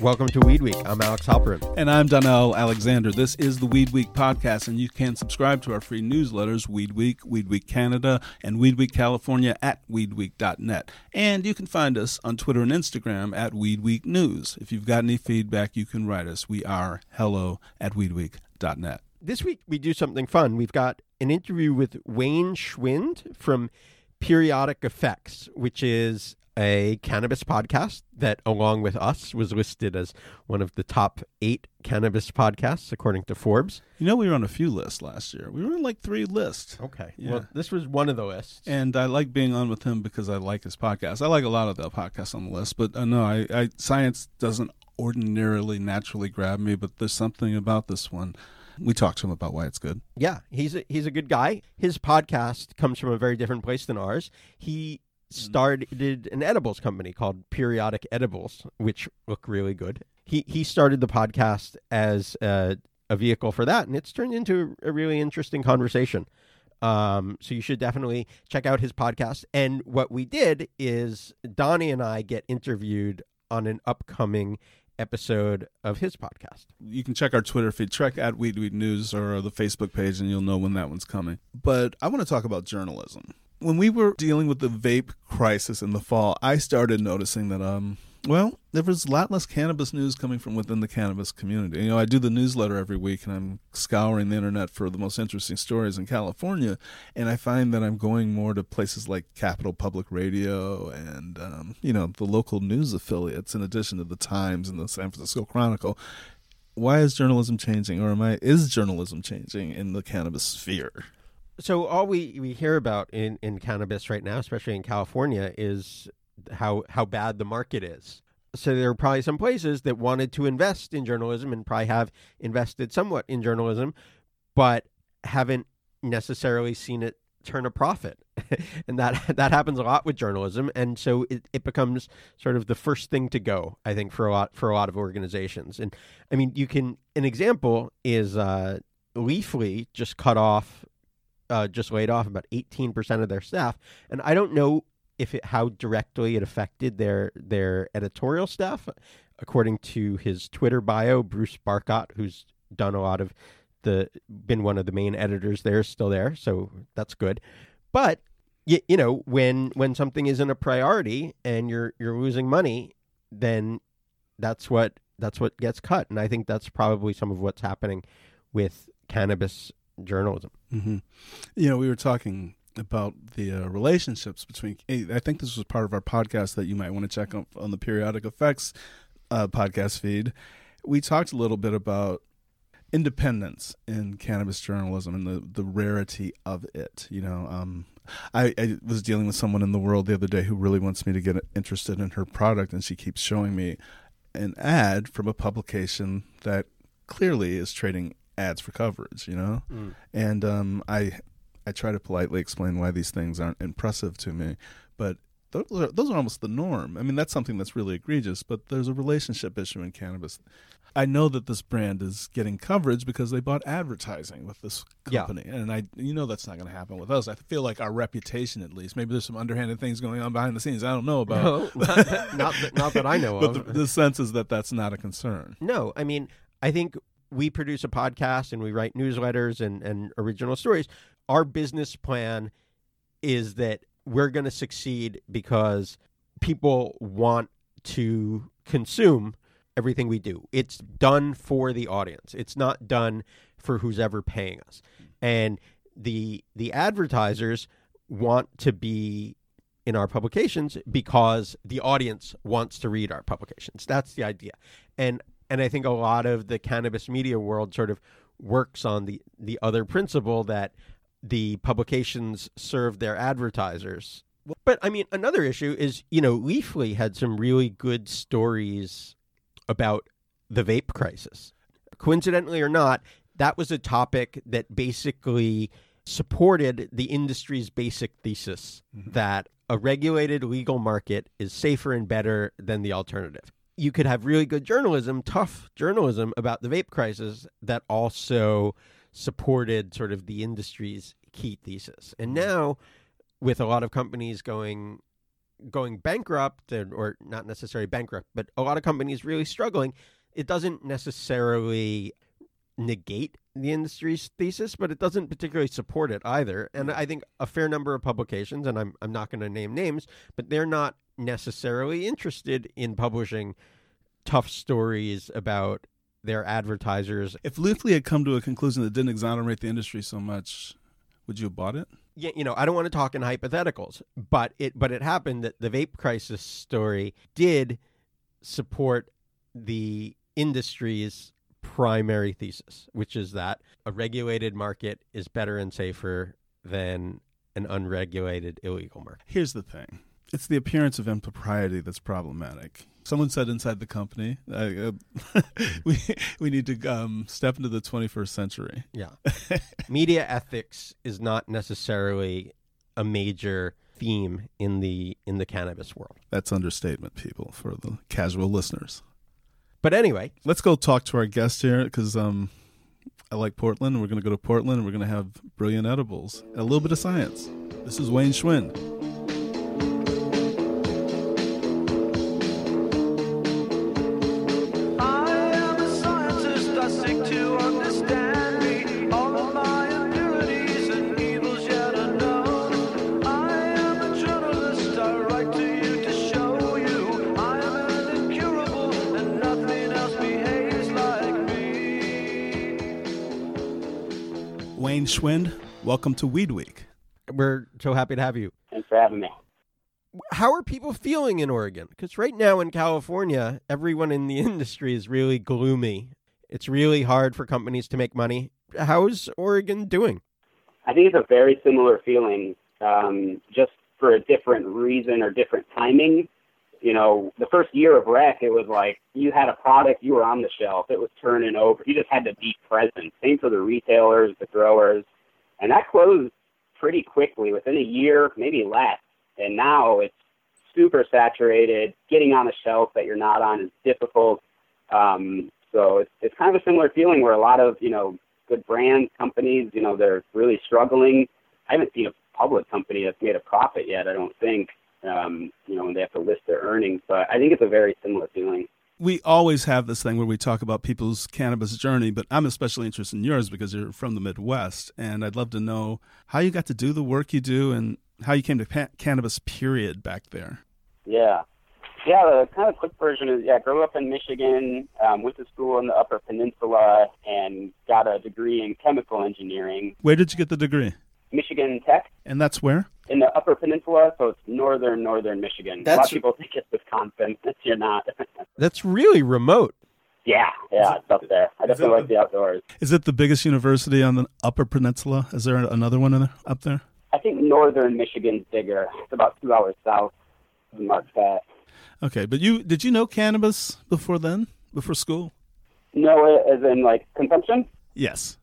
Welcome to Weed Week. I'm Alex Halperin. And I'm Donnell Alexander. This is the Weed Week podcast, and you can subscribe to our free newsletters, Weed Week, Weed Week Canada, and Weed Week California at weedweek.net. And you can find us on Twitter and Instagram at Weed Week News. If you've got any feedback, you can write us. We are hello at weedweek.net. This week we do something fun. We've got an interview with Wayne Schwind from Periodic Effects, which is a cannabis podcast that, along with us, was listed as one of the top eight cannabis podcasts according to Forbes. You know, we were on a few lists last year. We were on like three lists. Okay. Yeah. Well, this was one of the lists. And I like being on with him because I like his podcast. I like a lot of the podcasts on the list, but uh, no, I, I science doesn't ordinarily naturally grab me, but there's something about this one. We talked to him about why it's good. Yeah, he's a, he's a good guy. His podcast comes from a very different place than ours. He started an edibles company called Periodic Edibles, which look really good. He he started the podcast as a, a vehicle for that, and it's turned into a really interesting conversation. Um, so you should definitely check out his podcast. And what we did is Donnie and I get interviewed on an upcoming episode of his podcast. You can check our Twitter feed, check at Weed Weed News or the Facebook page, and you'll know when that one's coming. But I want to talk about journalism. When we were dealing with the vape crisis in the fall, I started noticing that um well, there was a lot less cannabis news coming from within the cannabis community. You know, I do the newsletter every week and I'm scouring the internet for the most interesting stories in California. And I find that I'm going more to places like Capital Public Radio and, um, you know, the local news affiliates in addition to the Times and the San Francisco Chronicle. Why is journalism changing, or am I is journalism changing in the cannabis sphere? So all we, we hear about in, in cannabis right now, especially in California, is how how bad the market is. So there are probably some places that wanted to invest in journalism and probably have invested somewhat in journalism, but haven't necessarily seen it turn a profit. and that that happens a lot with journalism. And so it, it becomes sort of the first thing to go, I think, for a lot for a lot of organizations. And I mean you can an example is uh Leafly just cut off uh, just laid off about 18% of their staff. And I don't know if it how directly it affected their their editorial staff. According to his Twitter bio, Bruce Barcott, who's done a lot of the been one of the main editors there, is still there, so that's good. But you, you know when when something isn't a priority and you're you're losing money, then that's what that's what gets cut, and I think that's probably some of what's happening with cannabis journalism. Mm-hmm. You know, we were talking about the uh, relationships between. I think this was part of our podcast that you might want to check on, on the Periodic Effects uh, podcast feed. We talked a little bit about independence in cannabis journalism and the, the rarity of it. You know, um, I, I was dealing with someone in the world the other day who really wants me to get interested in her product, and she keeps showing me an ad from a publication that clearly is trading ads for coverage. You know, mm. and um, I I try to politely explain why these things aren't impressive to me, but those are, those are almost the norm. I mean, that's something that's really egregious, but there's a relationship issue in cannabis. I know that this brand is getting coverage because they bought advertising with this company, yeah. and I, you know, that's not going to happen with us. I feel like our reputation, at least, maybe there's some underhanded things going on behind the scenes. I don't know about. No, not, that, not, that, not that I know but of. The, the sense is that that's not a concern. No, I mean, I think we produce a podcast and we write newsletters and, and original stories. Our business plan is that we're going to succeed because people want to consume everything we do. It's done for the audience. It's not done for who's ever paying us. And the the advertisers want to be in our publications because the audience wants to read our publications. That's the idea. And and I think a lot of the cannabis media world sort of works on the the other principle that the publications serve their advertisers. But I mean, another issue is, you know, Leafly had some really good stories about the vape crisis. Coincidentally or not, that was a topic that basically supported the industry's basic thesis mm-hmm. that a regulated legal market is safer and better than the alternative. You could have really good journalism, tough journalism about the vape crisis that also supported sort of the industry's key thesis. And mm-hmm. now, with a lot of companies going going bankrupt or, or not necessarily bankrupt, but a lot of companies really struggling, it doesn't necessarily negate the industry's thesis, but it doesn't particularly support it either. And mm. I think a fair number of publications, and I'm I'm not going to name names, but they're not necessarily interested in publishing tough stories about their advertisers. If Leafly had come to a conclusion that didn't exonerate the industry so much, would you have bought it? Yeah, you know, I don't want to talk in hypotheticals, but it but it happened that the vape crisis story did support the industry's primary thesis, which is that a regulated market is better and safer than an unregulated illegal market. Here's the thing it's the appearance of impropriety that's problematic. Someone said inside the company, uh, we we need to um, step into the 21st century. Yeah, media ethics is not necessarily a major theme in the in the cannabis world. That's understatement, people, for the casual listeners. But anyway, let's go talk to our guest here because um, I like Portland. We're going to go to Portland. and We're going to have brilliant edibles and a little bit of science. This is Wayne Schwind. Schwind, welcome to Weed Week. We're so happy to have you. Thanks for having me. How are people feeling in Oregon? Because right now in California, everyone in the industry is really gloomy. It's really hard for companies to make money. How's Oregon doing? I think it's a very similar feeling, um, just for a different reason or different timing you know, the first year of rec, it was like you had a product, you were on the shelf, it was turning over. You just had to be present. Same for the retailers, the growers, and that closed pretty quickly within a year, maybe less. And now it's super saturated. Getting on a shelf that you're not on is difficult. Um, so it's it's kind of a similar feeling where a lot of you know good brand companies, you know, they're really struggling. I haven't seen a public company that's made a profit yet. I don't think um, you know, when they have to list their earnings. But I think it's a very similar feeling. We always have this thing where we talk about people's cannabis journey, but I'm especially interested in yours because you're from the Midwest, and I'd love to know how you got to do the work you do and how you came to pa- cannabis. Period back there. Yeah, yeah. The kind of quick version is yeah. Grew up in Michigan, um, went to school in the Upper Peninsula, and got a degree in chemical engineering. Where did you get the degree? Michigan Tech. And that's where? In the Upper Peninsula, so it's northern, northern Michigan. That's... A lot of people think it's Wisconsin. You're not. that's really remote. Yeah, yeah, it's up there. I definitely like the outdoors. Is it the biggest university on the Upper Peninsula? Is there another one in there, up there? I think northern Michigan's bigger. It's about two hours south of Marquette. Okay, but you did you know cannabis before then? Before school? No, as in like consumption? Yes.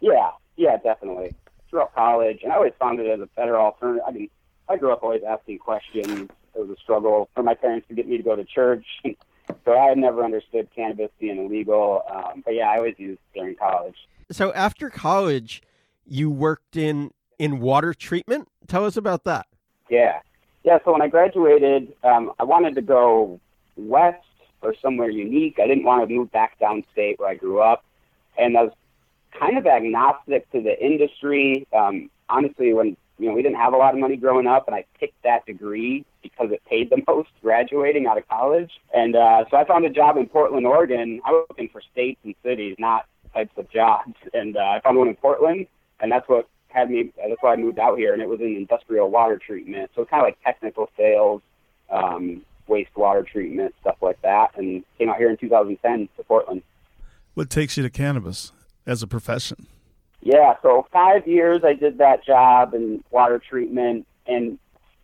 Yeah, yeah, definitely throughout college, and I always found it as a better alternative. I mean, I grew up always asking questions. It was a struggle for my parents to get me to go to church. so I had never understood cannabis being illegal. Um, but yeah, I always used during college. So after college, you worked in in water treatment. Tell us about that. Yeah, yeah. So when I graduated, um, I wanted to go west or somewhere unique. I didn't want to move back downstate where I grew up, and I was kind of agnostic to the industry. Um, honestly, when you know we didn't have a lot of money growing up, and I picked that degree because it paid the most graduating out of college. And uh, so I found a job in Portland, Oregon. I was looking for states and cities, not types of jobs. And uh, I found one in Portland, and that's what had me. That's why I moved out here, and it was in industrial water treatment. So it's kind of like technical sales. Um, wastewater treatment, stuff like that, and came out here in 2010 to Portland. What takes you to cannabis? As a profession? Yeah, so five years I did that job in water treatment, and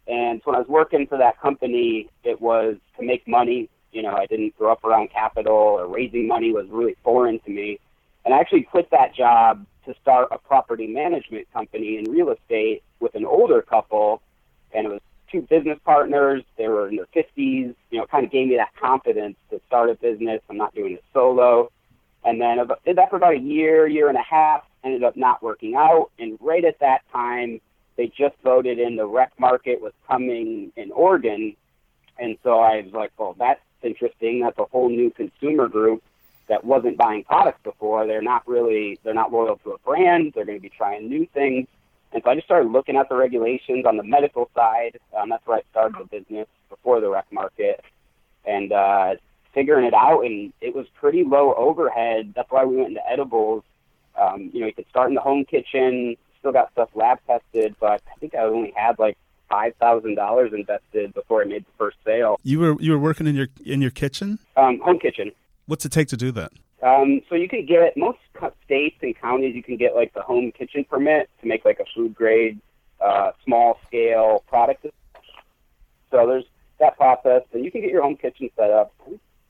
and when I was working for that company, it was to make money. You know, I didn't grow up around capital or raising money was really foreign to me, and I actually quit that job to start a property management company in real estate with an older couple, and it was two business partners. They were in their 50s. You know, kind of gave me that confidence to start a business. I'm not doing it solo. And then did that for about a year, year and a half. Ended up not working out. And right at that time, they just voted in the rec market was coming in Oregon, and so I was like, well, that's interesting. That's a whole new consumer group that wasn't buying products before. They're not really they're not loyal to a brand. They're going to be trying new things. And so I just started looking at the regulations on the medical side. Um, that's where I started the business before the rec market, and uh, figuring it out. And it was pretty low overhead. That's why we went into edibles. Um, you know, you could start in the home kitchen. Still got stuff lab tested, but I think I only had like five thousand dollars invested before I made the first sale. You were you were working in your in your kitchen, um, home kitchen. What's it take to do that? Um, so you can get most states and counties. You can get like the home kitchen permit to make like a food grade, uh, small scale product. So there's that process, and you can get your home kitchen set up.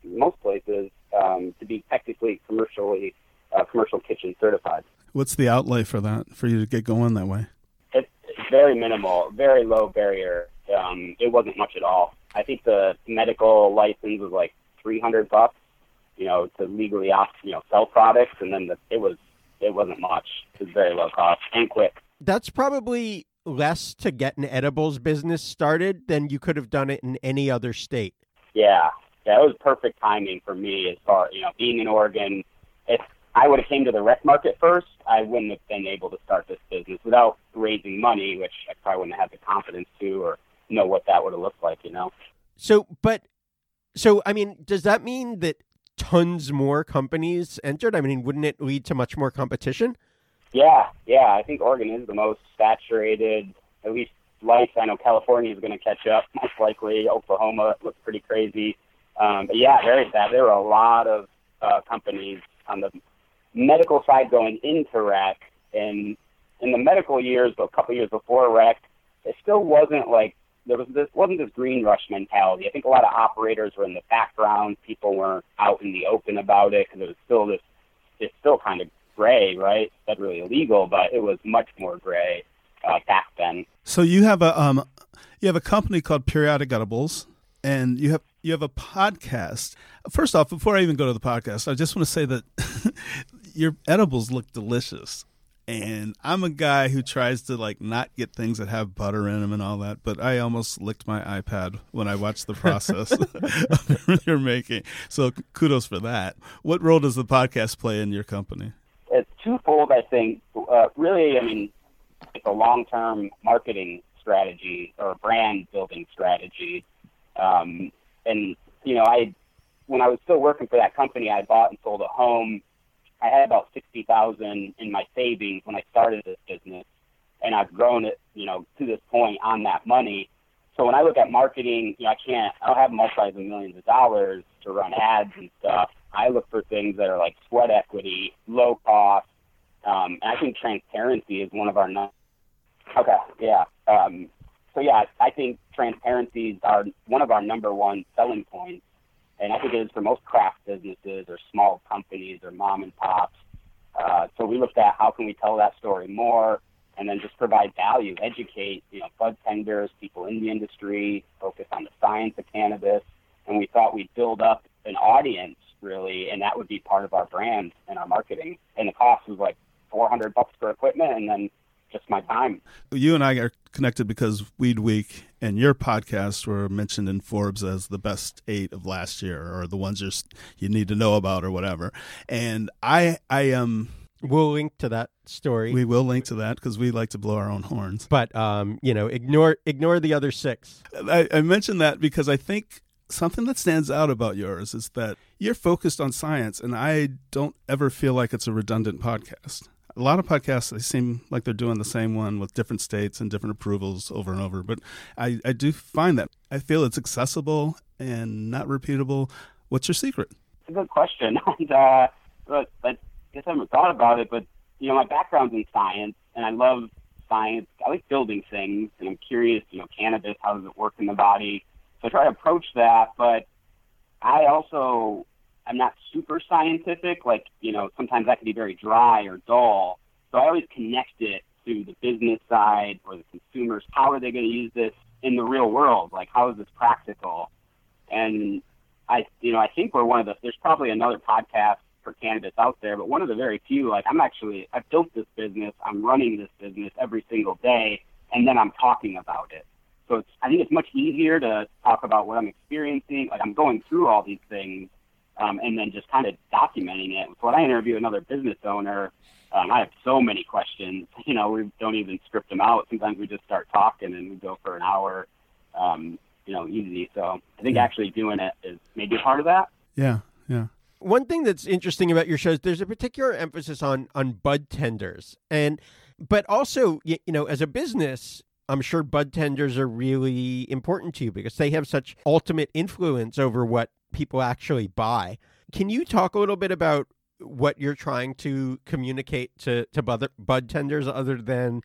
Most places um, to be technically commercially uh, commercial kitchen certified. What's the outlay for that for you to get going that way? It's very minimal, very low barrier. Um, it wasn't much at all. I think the medical license was like three hundred bucks you know, to legally off, you know, sell products, and then the, it was it wasn't much. It was very low cost and quick. That's probably less to get an edibles business started than you could have done it in any other state. Yeah, yeah, it was perfect timing for me as far you know being in Oregon. If I would have came to the rec market first, I wouldn't have been able to start this business without raising money, which I probably wouldn't have had the confidence to or know what that would have looked like. You know. So, but so I mean, does that mean that tons more companies entered? I mean, wouldn't it lead to much more competition? Yeah, yeah. I think Oregon is the most saturated, at least life. I know California is going to catch up, most likely. Oklahoma looks pretty crazy. Um, but yeah, very sad. There were a lot of uh, companies on the medical side going into rec, and in the medical years, a couple years before rec, it still wasn't like there was this wasn't this green rush mentality. I think a lot of operators were in the background. People weren't out in the open about it because it was still this. It's still kind of gray, right? It's really illegal, but it was much more gray uh, back then. So you have a um, you have a company called Periodic Edibles, and you have you have a podcast. First off, before I even go to the podcast, I just want to say that your edibles look delicious and I'm a guy who tries to like not get things that have butter in them and all that. But I almost licked my iPad when I watched the process you're making. So kudos for that. What role does the podcast play in your company? It's twofold, I think. Uh, really, I mean, it's a long-term marketing strategy or brand building strategy. Um, and you know, I when I was still working for that company, I bought and sold a home I had about sixty thousand in my savings when I started this business, and I've grown it, you know, to this point on that money. So when I look at marketing, you know, I can't, I don't have multi millions of dollars to run ads and stuff. I look for things that are like sweat equity, low cost, um, and I think transparency is one of our. Okay, yeah. Um, so yeah, I think transparency are one of our number one selling points and I think it is for most craft businesses or small companies or mom and pops. Uh, so we looked at how can we tell that story more, and then just provide value, educate you know bud tenders, people in the industry, focus on the science of cannabis, and we thought we'd build up an audience really, and that would be part of our brand and our marketing. And the cost was like 400 bucks for equipment, and then just my time. You and I are connected because Weed Week and your podcast were mentioned in Forbes as the best eight of last year, or the ones just you need to know about, or whatever. And I, I am. Um, we'll link to that story. We will link to that because we like to blow our own horns. But um, you know, ignore ignore the other six. I, I mentioned that because I think something that stands out about yours is that you're focused on science, and I don't ever feel like it's a redundant podcast a lot of podcasts they seem like they're doing the same one with different states and different approvals over and over but i, I do find that i feel it's accessible and not repeatable. What's your secret? It's a good question and uh, but, I guess I haven't thought about it but you know my background's in science and I love science. I like building things and I'm curious you know cannabis how does it work in the body? So I try to approach that but I also I'm not super scientific. Like, you know, sometimes that can be very dry or dull. So I always connect it to the business side or the consumers. How are they going to use this in the real world? Like, how is this practical? And I, you know, I think we're one of the. There's probably another podcast for cannabis out there, but one of the very few. Like, I'm actually, I've built this business. I'm running this business every single day, and then I'm talking about it. So it's, I think it's much easier to talk about what I'm experiencing. Like I'm going through all these things, um, and then just kind of documenting it. So when I interview another business owner, um, I have so many questions. You know, we don't even script them out. Sometimes we just start talking and we go for an hour. Um, you know, easy. So I think actually doing it is maybe part of that. Yeah, yeah. One thing that's interesting about your shows, there's a particular emphasis on on bud tenders, and but also you, you know as a business, I'm sure bud tenders are really important to you because they have such ultimate influence over what people actually buy. Can you talk a little bit about what you're trying to communicate to to bud, bud tenders other than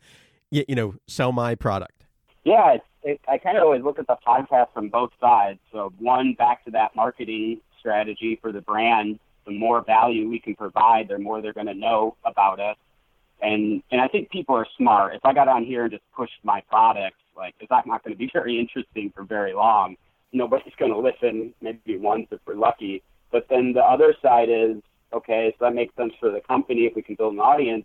you, know sell my product? Yeah, it's, it, I kind of always look at the podcast from both sides. So one, back to that marketing strategy for the brand. The more value we can provide, the more they're going to know about us. And and I think people are smart. If I got on here and just pushed my product, like it's not going to be very interesting for very long. Nobody's going to listen, maybe once if we're lucky. But then the other side is okay, so that makes sense for the company if we can build an audience.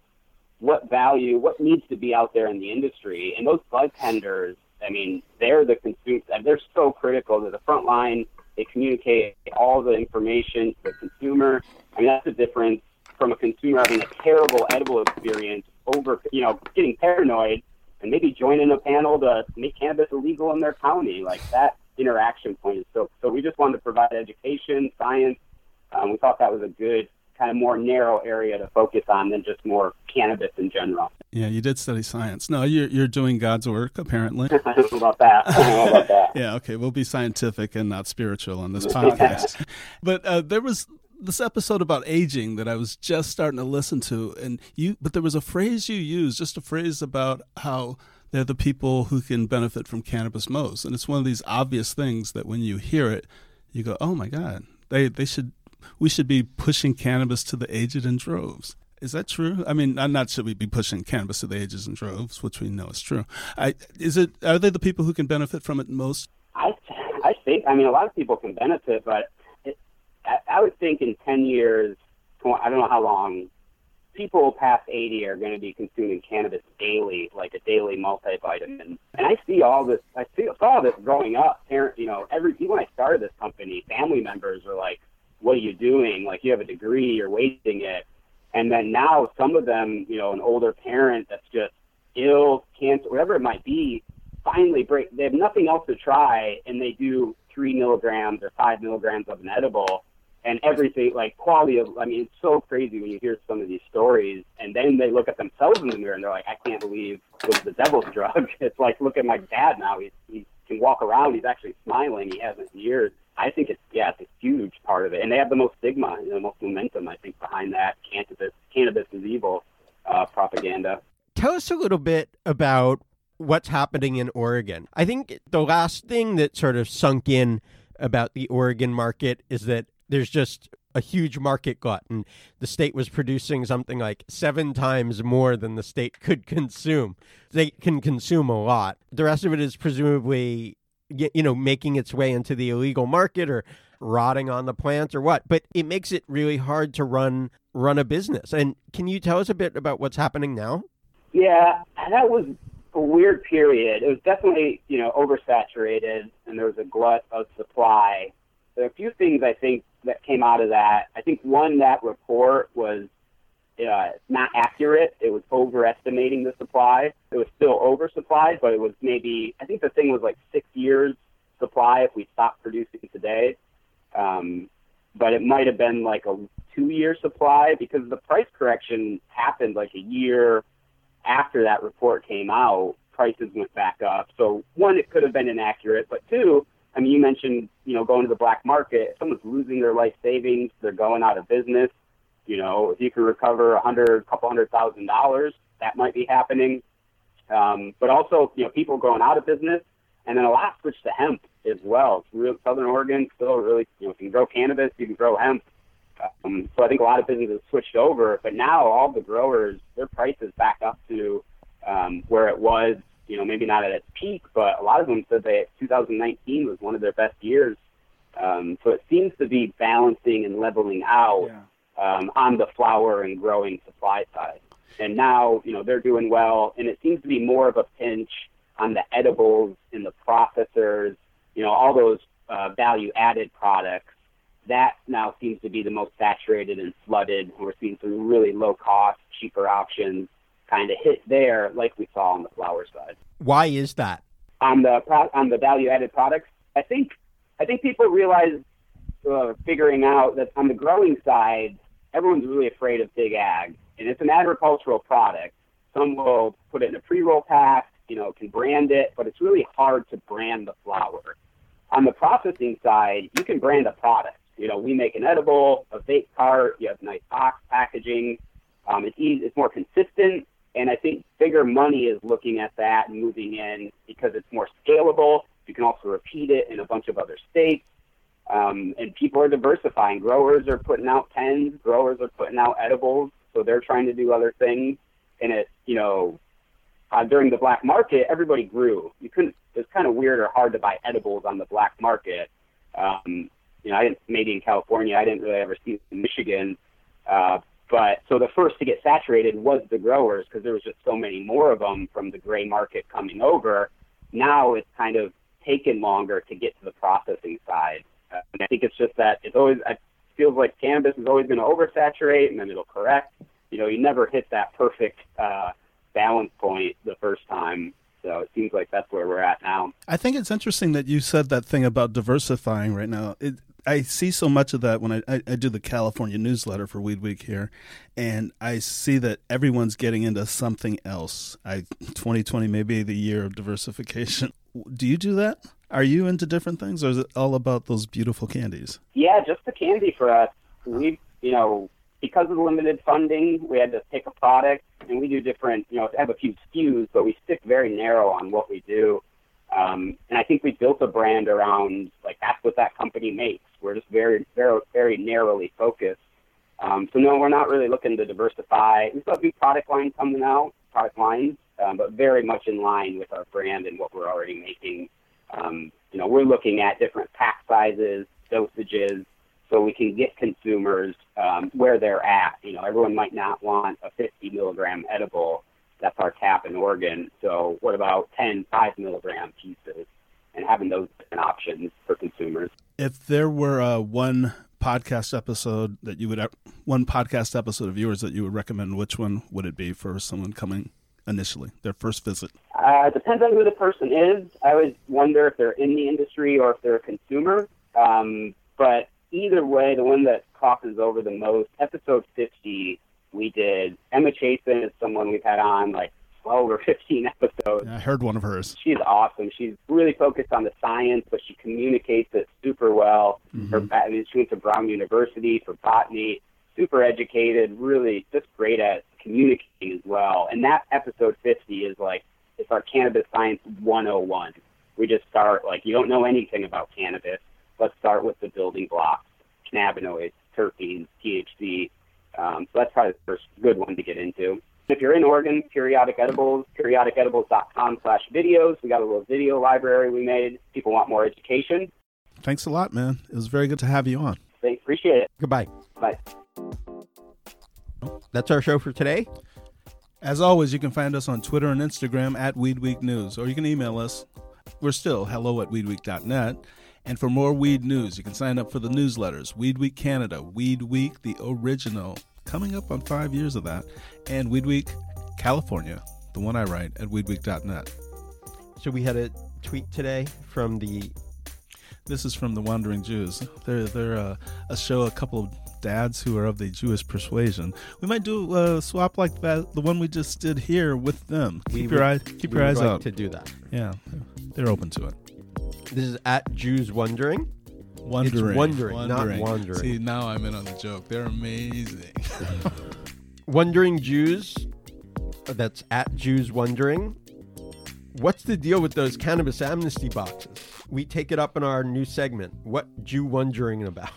What value, what needs to be out there in the industry? And those bud tenders, I mean, they're the consumer. They're so critical to the front line. They communicate all the information to the consumer. I mean, that's the difference from a consumer having a terrible edible experience over, you know, getting paranoid and maybe joining a panel to make cannabis illegal in their county. Like that interaction point so. So we just wanted to provide education, science. Um, we thought that was a good kind of more narrow area to focus on than just more cannabis in general. Yeah, you did study science. No, you're you're doing God's work apparently. I don't know about that. Know about that. yeah, okay, we'll be scientific and not spiritual on this podcast. but uh, there was this episode about aging that I was just starting to listen to, and you. But there was a phrase you used, just a phrase about how they're the people who can benefit from cannabis most, and it's one of these obvious things that when you hear it, you go, "Oh my God, they they should we should be pushing cannabis to the aged in droves. Is that true? I mean, I'm not should we be pushing cannabis to the ages in droves, which we know is true. I, is it? Are they the people who can benefit from it most? I, I think. I mean, a lot of people can benefit, but it, I, I would think in ten years, I don't know how long, people past 80 are going to be consuming cannabis daily, like a daily multivitamin. And I see all this. I see saw this growing up. Parent, you know, every when I started this company, family members were like, what are you doing? Like you have a degree, you're wasting it. And then now some of them, you know, an older parent that's just ill, cancer, whatever it might be, finally break. They have nothing else to try, and they do three milligrams or five milligrams of an edible, and everything like quality of. I mean, it's so crazy when you hear some of these stories, and then they look at themselves in the mirror and they're like, I can't believe it was the devil's drug. It's like look at my dad now. He he can walk around. He's actually smiling. He hasn't years. I think it's yeah, it's a huge part of it, and they have the most stigma, and the most momentum. I think behind that cannabis, cannabis is evil uh, propaganda. Tell us a little bit about what's happening in Oregon. I think the last thing that sort of sunk in about the Oregon market is that there's just a huge market glut, and the state was producing something like seven times more than the state could consume. They can consume a lot. The rest of it is presumably you know making its way into the illegal market or rotting on the plants or what but it makes it really hard to run run a business and can you tell us a bit about what's happening now yeah that was a weird period it was definitely you know oversaturated and there was a glut of supply there are a few things i think that came out of that i think one that report was uh, not accurate. It was overestimating the supply. It was still oversupplied, but it was maybe I think the thing was like six years supply if we stopped producing today. Um, but it might have been like a two year supply because the price correction happened like a year after that report came out. Prices went back up. So one, it could have been inaccurate, but two, I mean, you mentioned you know going to the black market. If someone's losing their life savings, they're going out of business you know, if you can recover a hundred, couple hundred thousand dollars, that might be happening. Um, but also, you know, people going out of business, and then a lot switch to hemp as well. Real, Southern Oregon still really, you know, if you can grow cannabis, you can grow hemp. Um, so I think a lot of businesses switched over, but now all the growers, their prices back up to um, where it was, you know, maybe not at its peak, but a lot of them said that 2019 was one of their best years. Um, so it seems to be balancing and leveling out. Yeah um, on the flower and growing supply side. And now, you know, they're doing well, and it seems to be more of a pinch on the edibles and the processors, you know, all those uh, value added products, that now seems to be the most saturated and flooded. We're seeing some really low cost, cheaper options kind of hit there, like we saw on the flower side. Why is that? On the pro- on the value added products, I think I think people realize uh, figuring out that on the growing side, everyone's really afraid of big ag, and it's an agricultural product. Some will put it in a pre-roll pack, you know, can brand it, but it's really hard to brand the flower. On the processing side, you can brand a product. You know, we make an edible, a vape cart, you have nice box packaging. Um, it's easy, it's more consistent, and I think bigger money is looking at that and moving in because it's more scalable. You can also repeat it in a bunch of other states. Um, and people are diversifying. Growers are putting out pens, growers are putting out edibles, so they're trying to do other things. And it, you know, uh, during the black market, everybody grew. You couldn't. It's kind of weird or hard to buy edibles on the black market. Um, you know, I didn't maybe in California. I didn't really ever see it in Michigan. Uh, but so the first to get saturated was the growers because there was just so many more of them from the gray market coming over. Now it's kind of taken longer to get to the processing side. Uh, and I think it's just that it's always it feels like cannabis is always going to oversaturate and then it'll correct. You know, you never hit that perfect uh, balance point the first time. So it seems like that's where we're at now. I think it's interesting that you said that thing about diversifying right now. It, I see so much of that when I, I, I, do the California newsletter for Weed Week here, and I see that everyone's getting into something else. I 2020 may be the year of diversification. Do you do that? Are you into different things, or is it all about those beautiful candies? Yeah, just the candy for us. We, you know, because of limited funding, we had to pick a product, and we do different. You know, have a few SKUs, but we stick very narrow on what we do. Um, and I think we built a brand around like that's what that company makes. We're just very, very, very narrowly focused. Um, so no, we're not really looking to diversify. We still have new product lines coming out, product lines, um, but very much in line with our brand and what we're already making. Um, you know, we're looking at different pack sizes, dosages, so we can get consumers um, where they're at. You know, everyone might not want a 50 milligram edible. That's our cap in Oregon. So what about 10 5 milligram pieces and having those options for consumers? If there were a one podcast episode that you would one podcast episode of yours that you would recommend, which one would it be for someone coming initially, their first visit? Uh, depends on who the person is. I would wonder if they're in the industry or if they're a consumer. Um, but either way, the one that crosses over the most, episode 50, we did. Emma Chasen is someone we've had on like 12 or 15 episodes. I heard one of hers. She's awesome. She's really focused on the science, but she communicates it super well. Mm-hmm. Her, I mean, she went to Brown University for botany, super educated, really just great at communicating as well. And that episode 50 is like, it's our cannabis science 101. We just start like, you don't know anything about cannabis. Let's start with the building blocks, cannabinoids, terpenes, THC. Um, so that's probably the first good one to get into. If you're in Oregon, Periodic Edibles, periodicedibles.com slash videos. We got a little video library we made. People want more education. Thanks a lot, man. It was very good to have you on. Thanks. Appreciate it. Goodbye. Bye. That's our show for today. As always, you can find us on Twitter and Instagram at Weed Week News, or you can email us. We're still hello at weedweek.net. And for more weed news, you can sign up for the newsletters Weed Week Canada, Weed Week, the original, coming up on five years of that, and Weed Week California, the one I write at weedweek.net. So we had a tweet today from the. This is from the Wandering Jews. They're they're uh, a show, a couple of dads who are of the Jewish persuasion. We might do a swap like that, the one we just did here with them. We keep would- your eyes keep we your would eyes like out. to do that. Yeah, they're open to it. This is at Jews Wondering. Wondering, wondering, not wandering. See, now I'm in on the joke. They're amazing. Wondering Jews. That's at Jews Wondering. What's the deal with those cannabis amnesty boxes? We take it up in our new segment. What Jew wondering about?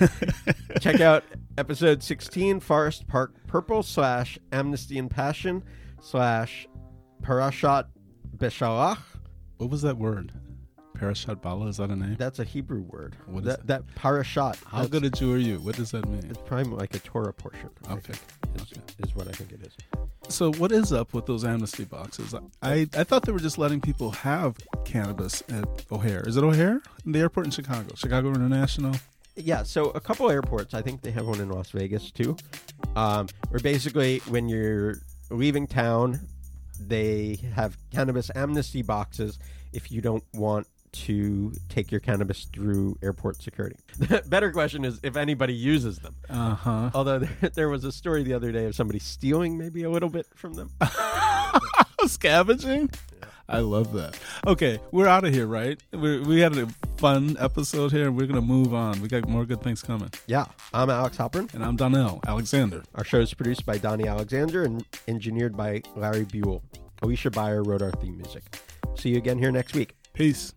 Check out episode 16, Forest Park Purple slash Amnesty and Passion slash Parashat Beshalach. what was that word? Parashat Bala, is that a name? That's a Hebrew word. What is that, that parashat. How good a Jew are you? What does that mean? It's probably like a Torah portion. Okay. is, Okay. is what I think it is. So what is up with those amnesty boxes? I, I thought they were just letting people have cannabis at O'Hare. Is it O'Hare? The airport in Chicago, Chicago International. Yeah, so a couple airports. I think they have one in Las Vegas too. Um, where basically, when you're leaving town, they have cannabis amnesty boxes if you don't want to take your cannabis through airport security. The better question is if anybody uses them. Uh huh. Although there, there was a story the other day of somebody stealing maybe a little bit from them. Scavenging. I love that. Okay, we're out of here, right? We we had a fun episode here. We're gonna move on. We got more good things coming. Yeah, I'm Alex Halperin. And I'm Donnell Alexander. Our show is produced by Donnie Alexander and engineered by Larry Buell. Alicia Byer wrote our theme music. See you again here next week. Peace.